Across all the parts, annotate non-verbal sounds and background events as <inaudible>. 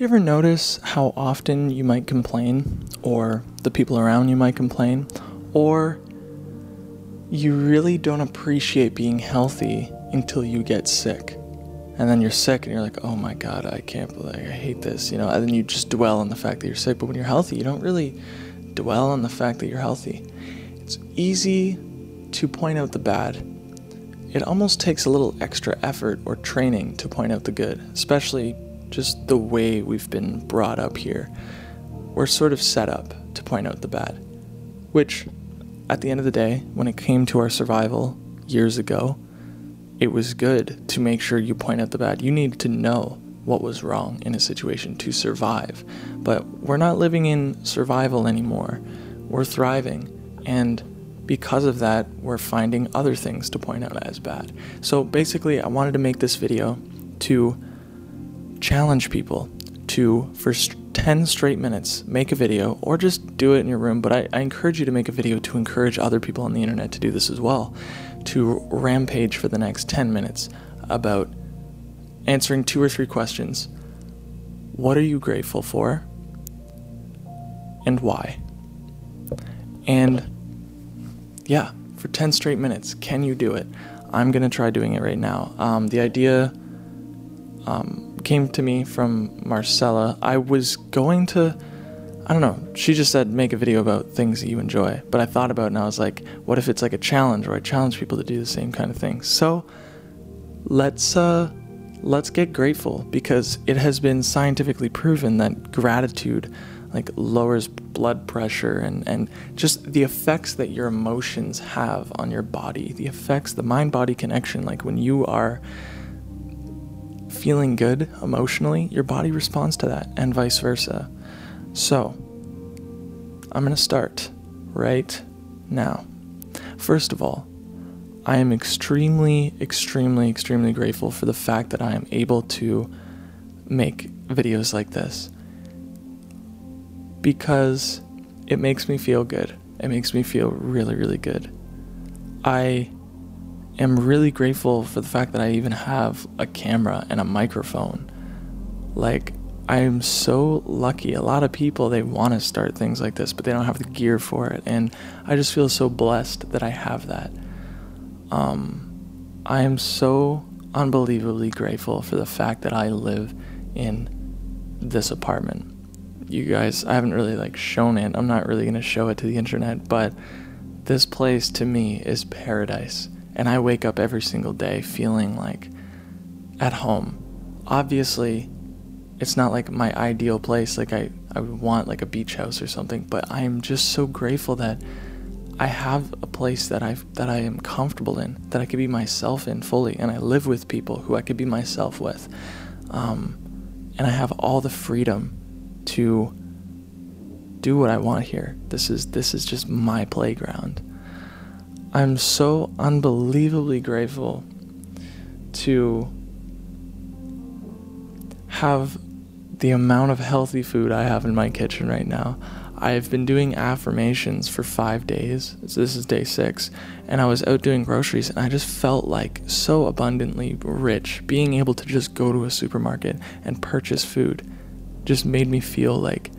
Do you ever notice how often you might complain, or the people around you might complain, or you really don't appreciate being healthy until you get sick? And then you're sick and you're like, oh my God, I can't believe I hate this, you know, and then you just dwell on the fact that you're sick. But when you're healthy, you don't really dwell on the fact that you're healthy. It's easy to point out the bad. It almost takes a little extra effort or training to point out the good, especially just the way we've been brought up here. We're sort of set up to point out the bad, which, at the end of the day, when it came to our survival years ago, it was good to make sure you point out the bad. You need to know what was wrong in a situation to survive. But we're not living in survival anymore. We're thriving. And because of that, we're finding other things to point out as bad. So basically, I wanted to make this video to challenge people to, for 10 straight minutes, make a video or just do it in your room. But I, I encourage you to make a video to encourage other people on the internet to do this as well. To rampage for the next 10 minutes about answering two or three questions. What are you grateful for? And why? And yeah, for 10 straight minutes, can you do it? I'm going to try doing it right now. Um, the idea um, came to me from Marcella. I was going to, I don't know, she just said make a video about things that you enjoy. But I thought about it and I was like, what if it's like a challenge where I challenge people to do the same kind of thing? So let's, uh, let's get grateful because it has been scientifically proven that gratitude like lowers blood pressure and, and just the effects that your emotions have on your body the effects the mind body connection like when you are feeling good emotionally your body responds to that and vice versa so i'm going to start right now first of all I am extremely, extremely, extremely grateful for the fact that I am able to make videos like this because it makes me feel good. It makes me feel really, really good. I am really grateful for the fact that I even have a camera and a microphone. Like, I am so lucky. A lot of people, they want to start things like this, but they don't have the gear for it. And I just feel so blessed that I have that. Um, I am so unbelievably grateful for the fact that I live in this apartment. You guys, I haven't really like shown it. I'm not really going to show it to the internet, but this place to me is paradise. And I wake up every single day feeling like at home. Obviously, it's not like my ideal place. Like I, I would want like a beach house or something, but I am just so grateful that I have a place that I that I am comfortable in, that I could be myself in fully, and I live with people who I could be myself with, um, and I have all the freedom to do what I want here. This is this is just my playground. I'm so unbelievably grateful to have the amount of healthy food I have in my kitchen right now. I've been doing affirmations for five days. So this is day six. And I was out doing groceries and I just felt like so abundantly rich. Being able to just go to a supermarket and purchase food just made me feel like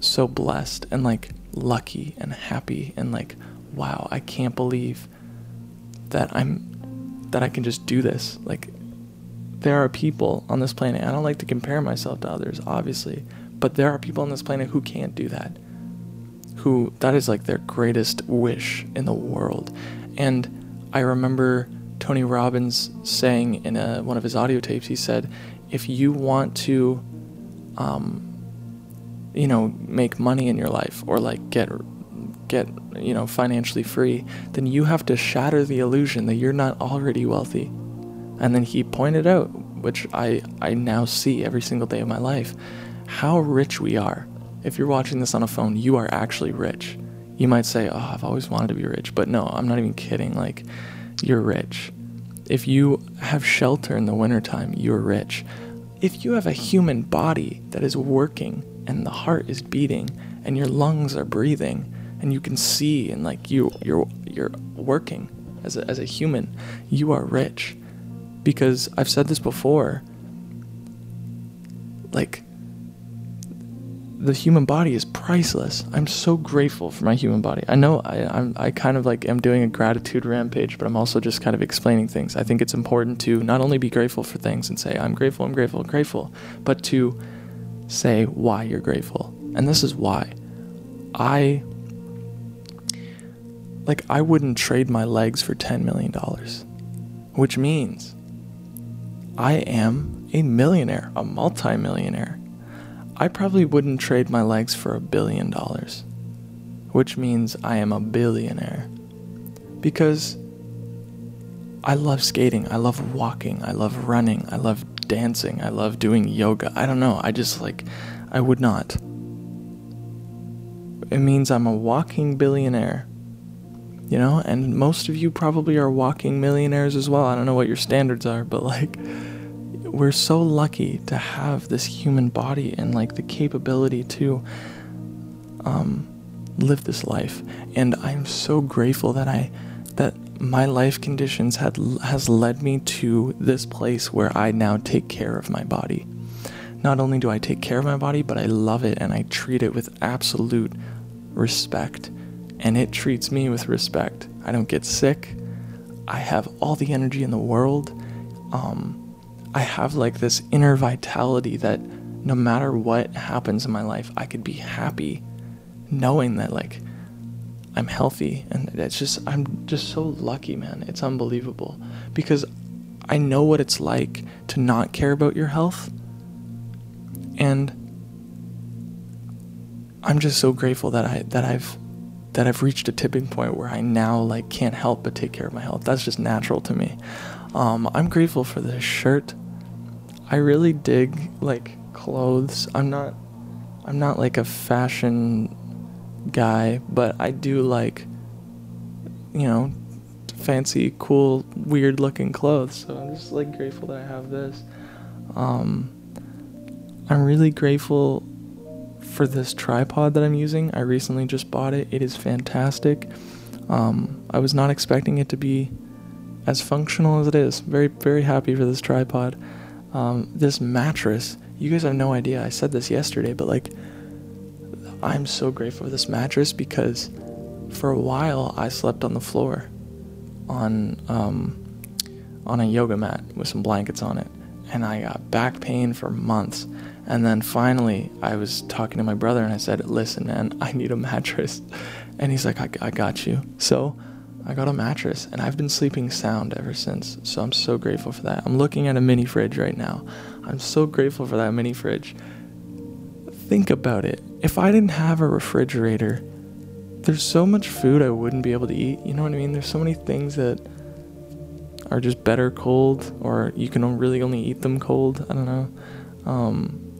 so blessed and like lucky and happy and like, wow, I can't believe that I'm, that I can just do this. Like, there are people on this planet, I don't like to compare myself to others, obviously but there are people on this planet who can't do that. Who that is like their greatest wish in the world. And I remember Tony Robbins saying in a, one of his audio tapes, he said, if you want to, um, you know, make money in your life or like get get you know financially free, then you have to shatter the illusion that you're not already wealthy. And then he pointed out, which I I now see every single day of my life, how rich we are. If you're watching this on a phone, you are actually rich. You might say, Oh, I've always wanted to be rich. But no, I'm not even kidding. Like, you're rich. If you have shelter in the wintertime, you're rich. If you have a human body that is working and the heart is beating and your lungs are breathing and you can see and like you you're you're working as a, as a human, you are rich. Because I've said this before. Like the human body is priceless. I'm so grateful for my human body. I know I, I'm I kind of like am doing a gratitude rampage, but I'm also just kind of explaining things. I think it's important to not only be grateful for things and say I'm grateful, I'm grateful, I'm grateful, but to say why you're grateful. And this is why. I like I wouldn't trade my legs for 10 million dollars, which means I am a millionaire, a multimillionaire. I probably wouldn't trade my legs for a billion dollars, which means I am a billionaire. Because I love skating, I love walking, I love running, I love dancing, I love doing yoga. I don't know, I just like, I would not. It means I'm a walking billionaire. You know, and most of you probably are walking millionaires as well. I don't know what your standards are, but like, we're so lucky to have this human body and like the capability to um, live this life. And I'm so grateful that I that my life conditions had has led me to this place where I now take care of my body. Not only do I take care of my body, but I love it and I treat it with absolute respect. And it treats me with respect. I don't get sick. I have all the energy in the world. Um, I have like this inner vitality that no matter what happens in my life, I could be happy knowing that like I'm healthy and it's just I'm just so lucky, man. It's unbelievable because I know what it's like to not care about your health and I'm just so grateful that I that I've that I've reached a tipping point where I now like can't help but take care of my health. That's just natural to me. Um, I'm grateful for this shirt. I really dig like clothes. I'm not I'm not like a fashion guy, but I do like you know fancy, cool, weird looking clothes. So I'm just like grateful that I have this. Um I'm really grateful for this tripod that I'm using. I recently just bought it. It is fantastic. Um, I was not expecting it to be as functional as it is. Very, very happy for this tripod. Um, this mattress, you guys have no idea. I said this yesterday, but like, I'm so grateful for this mattress because for a while I slept on the floor on um, on a yoga mat with some blankets on it, and I got back pain for months. And then finally, I was talking to my brother and I said, "Listen, man, <laughs> I need a mattress," and he's like, "I, I got you." So I got a mattress and I've been sleeping sound ever since. So I'm so grateful for that. I'm looking at a mini fridge right now. I'm so grateful for that mini fridge. Think about it. If I didn't have a refrigerator, there's so much food I wouldn't be able to eat. You know what I mean? There's so many things that are just better cold, or you can really only eat them cold. I don't know. Um,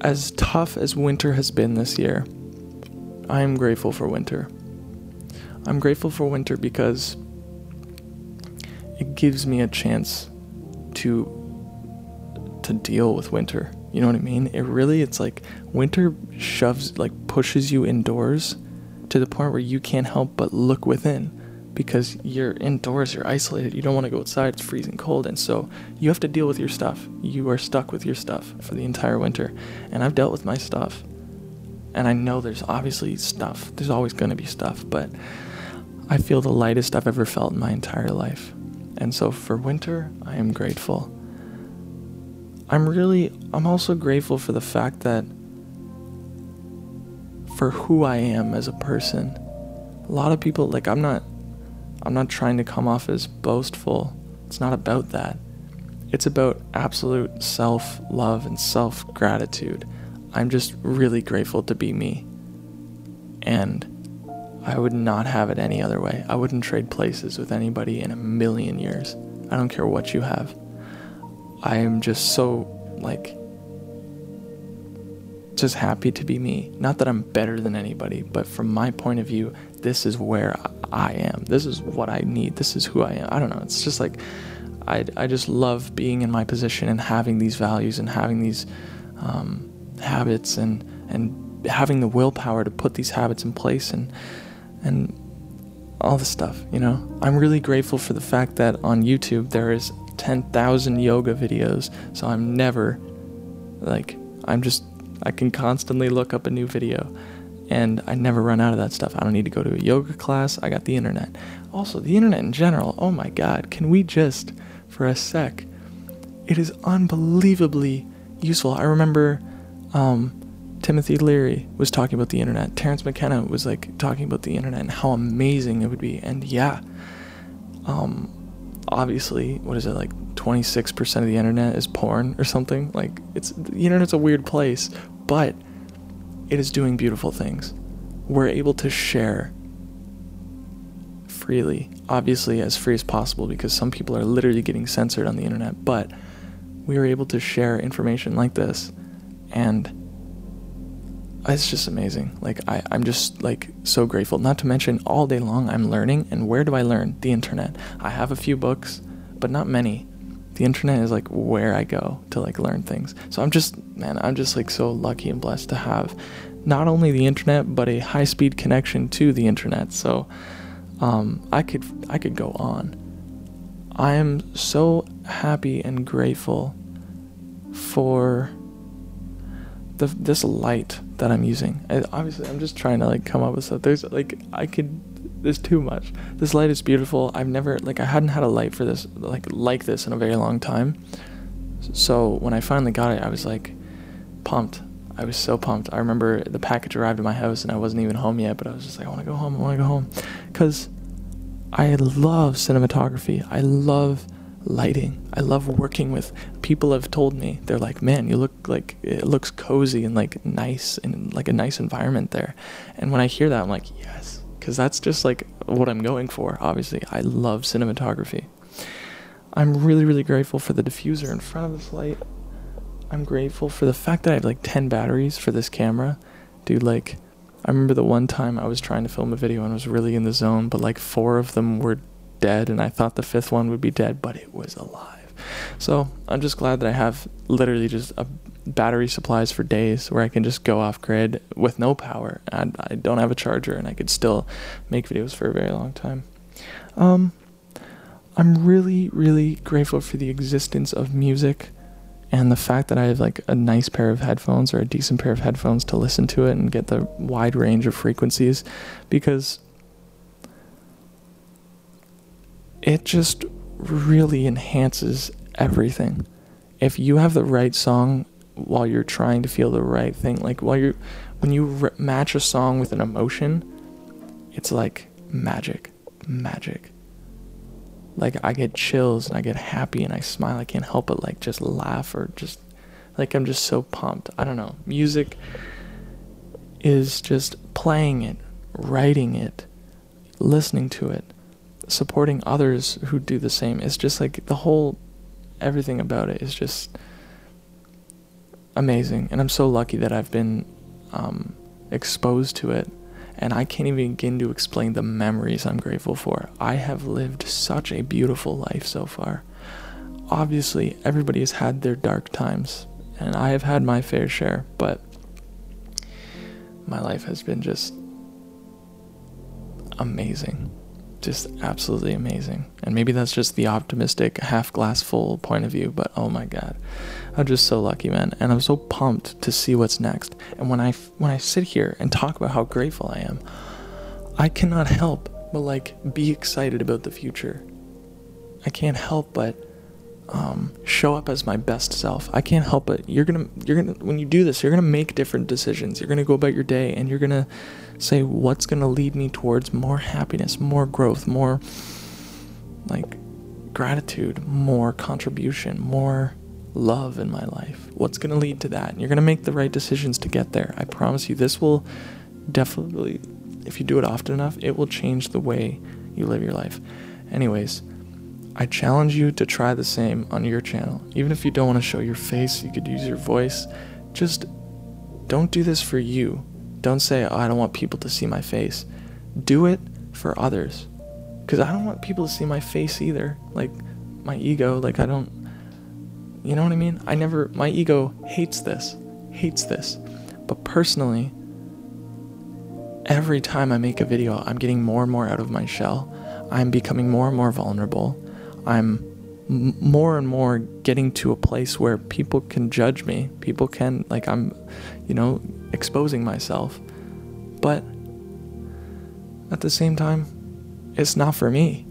as tough as winter has been this year, I am grateful for winter. I'm grateful for winter because it gives me a chance to to deal with winter. You know what I mean? It really it's like winter shoves like pushes you indoors to the point where you can't help but look within because you're indoors, you're isolated, you don't want to go outside, it's freezing cold, and so you have to deal with your stuff. You are stuck with your stuff for the entire winter. And I've dealt with my stuff. And I know there's obviously stuff. There's always going to be stuff, but I feel the lightest I've ever felt in my entire life. And so for winter, I am grateful. I'm really, I'm also grateful for the fact that for who I am as a person. A lot of people, like, I'm not, I'm not trying to come off as boastful. It's not about that. It's about absolute self love and self gratitude. I'm just really grateful to be me. And I would not have it any other way. I wouldn't trade places with anybody in a million years. I don't care what you have. I am just so, like, just happy to be me. Not that I'm better than anybody, but from my point of view, this is where I am. This is what I need. This is who I am. I don't know. It's just like, I, I just love being in my position and having these values and having these um, habits and, and having the willpower to put these habits in place and and all this stuff, you know. I'm really grateful for the fact that on YouTube there is 10,000 yoga videos, so I'm never like I'm just I can constantly look up a new video and I never run out of that stuff. I don't need to go to a yoga class. I got the internet. Also, the internet in general. Oh my god, can we just for a sec? It is unbelievably useful. I remember um, Timothy Leary was talking about the internet. Terence McKenna was like talking about the internet and how amazing it would be. And yeah, um, obviously, what is it like? 26% of the internet is porn or something. Like it's the internet's a weird place, but it is doing beautiful things. We're able to share freely, obviously as free as possible because some people are literally getting censored on the internet, but we are able to share information like this and it's just amazing. Like I, I'm just like so grateful. Not to mention all day long I'm learning and where do I learn? The internet. I have a few books, but not many. The internet is like where I go to like learn things. So I'm just man, I'm just like so lucky and blessed to have not only the internet but a high speed connection to the internet. So um, I could I could go on. I am so happy and grateful for the this light that I'm using. I, obviously, I'm just trying to like come up with stuff. There's like I could. There's too much. This light is beautiful. I've never like I hadn't had a light for this like like this in a very long time. So when I finally got it, I was like pumped. I was so pumped. I remember the package arrived at my house and I wasn't even home yet, but I was just like, I want to go home. I want to go home, because I love cinematography. I love lighting. I love working with people have told me they're like, "Man, you look like it looks cozy and like nice and like a nice environment there." And when I hear that, I'm like, "Yes," cuz that's just like what I'm going for. Obviously, I love cinematography. I'm really really grateful for the diffuser in front of this light. I'm grateful for the fact that I have like 10 batteries for this camera. Dude, like I remember the one time I was trying to film a video and I was really in the zone, but like four of them were dead, and I thought the fifth one would be dead, but it was alive. So I'm just glad that I have literally just a battery supplies for days where I can just go off grid with no power. And I don't have a charger, and I could still make videos for a very long time. Um, I'm really, really grateful for the existence of music and the fact that I have like a nice pair of headphones or a decent pair of headphones to listen to it and get the wide range of frequencies because it just really enhances everything. If you have the right song while you're trying to feel the right thing, like while you're when you re- match a song with an emotion, it's like magic, magic. Like I get chills and I get happy and I smile. I can't help but like just laugh or just like I'm just so pumped. I don't know. Music is just playing it, writing it, listening to it supporting others who do the same. It's just like the whole everything about it is just amazing. And I'm so lucky that I've been um, exposed to it. And I can't even begin to explain the memories I'm grateful for. I have lived such a beautiful life so far. Obviously, everybody has had their dark times, and I have had my fair share, but my life has been just amazing just absolutely amazing. And maybe that's just the optimistic, half glass full point of view, but oh my god. I'm just so lucky, man. And I'm so pumped to see what's next. And when I when I sit here and talk about how grateful I am, I cannot help but like be excited about the future. I can't help but um, show up as my best self. I can't help it. You're gonna, you're gonna, when you do this, you're gonna make different decisions. You're gonna go about your day, and you're gonna say what's gonna lead me towards more happiness, more growth, more like gratitude, more contribution, more love in my life. What's gonna lead to that? And you're gonna make the right decisions to get there. I promise you, this will definitely, if you do it often enough, it will change the way you live your life. Anyways. I challenge you to try the same on your channel. Even if you don't want to show your face, you could use your voice. Just don't do this for you. Don't say, oh, I don't want people to see my face. Do it for others. Because I don't want people to see my face either. Like, my ego, like, I don't. You know what I mean? I never. My ego hates this. Hates this. But personally, every time I make a video, I'm getting more and more out of my shell. I'm becoming more and more vulnerable. I'm more and more getting to a place where people can judge me. People can like I'm, you know, exposing myself. But at the same time, it's not for me.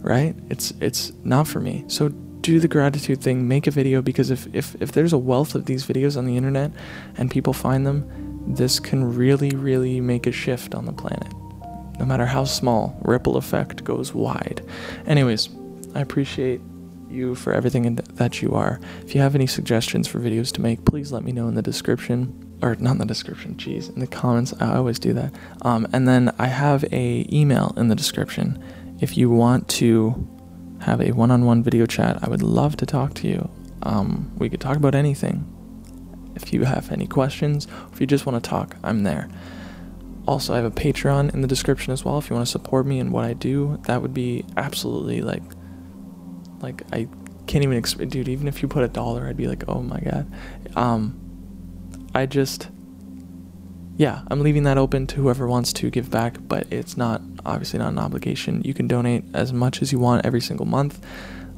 Right? It's it's not for me. So do the gratitude thing, make a video because if, if, if there's a wealth of these videos on the internet and people find them, this can really, really make a shift on the planet. No matter how small, ripple effect goes wide. Anyways, I appreciate you for everything that you are. If you have any suggestions for videos to make, please let me know in the description. Or not in the description, jeez, in the comments. I always do that. Um, and then I have a email in the description. If you want to have a one on one video chat, I would love to talk to you. Um, we could talk about anything. If you have any questions, if you just want to talk, I'm there. Also, I have a Patreon in the description as well. If you want to support me in what I do, that would be absolutely like, like I can't even explain, dude. Even if you put a dollar, I'd be like, oh my god. Um, I just, yeah, I'm leaving that open to whoever wants to give back, but it's not obviously not an obligation. You can donate as much as you want every single month.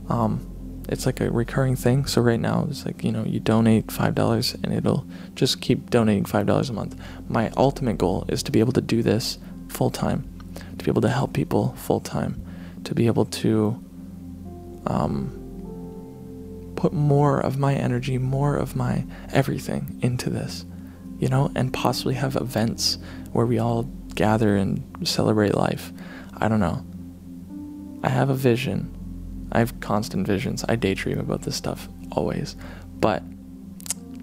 Um, it's like a recurring thing. So right now it's like, you know, you donate $5 and it'll just keep donating $5 a month. My ultimate goal is to be able to do this full time, to be able to help people full time, to be able to um, put more of my energy, more of my everything into this, you know, and possibly have events where we all gather and celebrate life. I don't know. I have a vision. I have constant visions. I daydream about this stuff always. But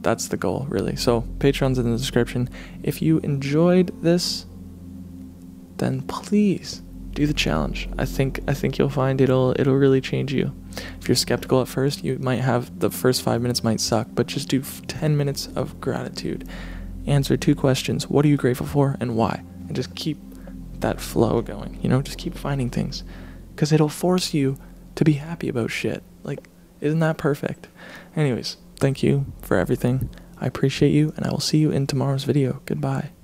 that's the goal, really. So, Patreon's in the description. If you enjoyed this, then please do the challenge. I think I think you'll find it'll it'll really change you. If you're skeptical at first, you might have the first 5 minutes might suck, but just do 10 minutes of gratitude. Answer two questions. What are you grateful for and why? and just keep that flow going. You know, just keep finding things because it'll force you to be happy about shit. Like, isn't that perfect? Anyways, thank you for everything. I appreciate you, and I will see you in tomorrow's video. Goodbye.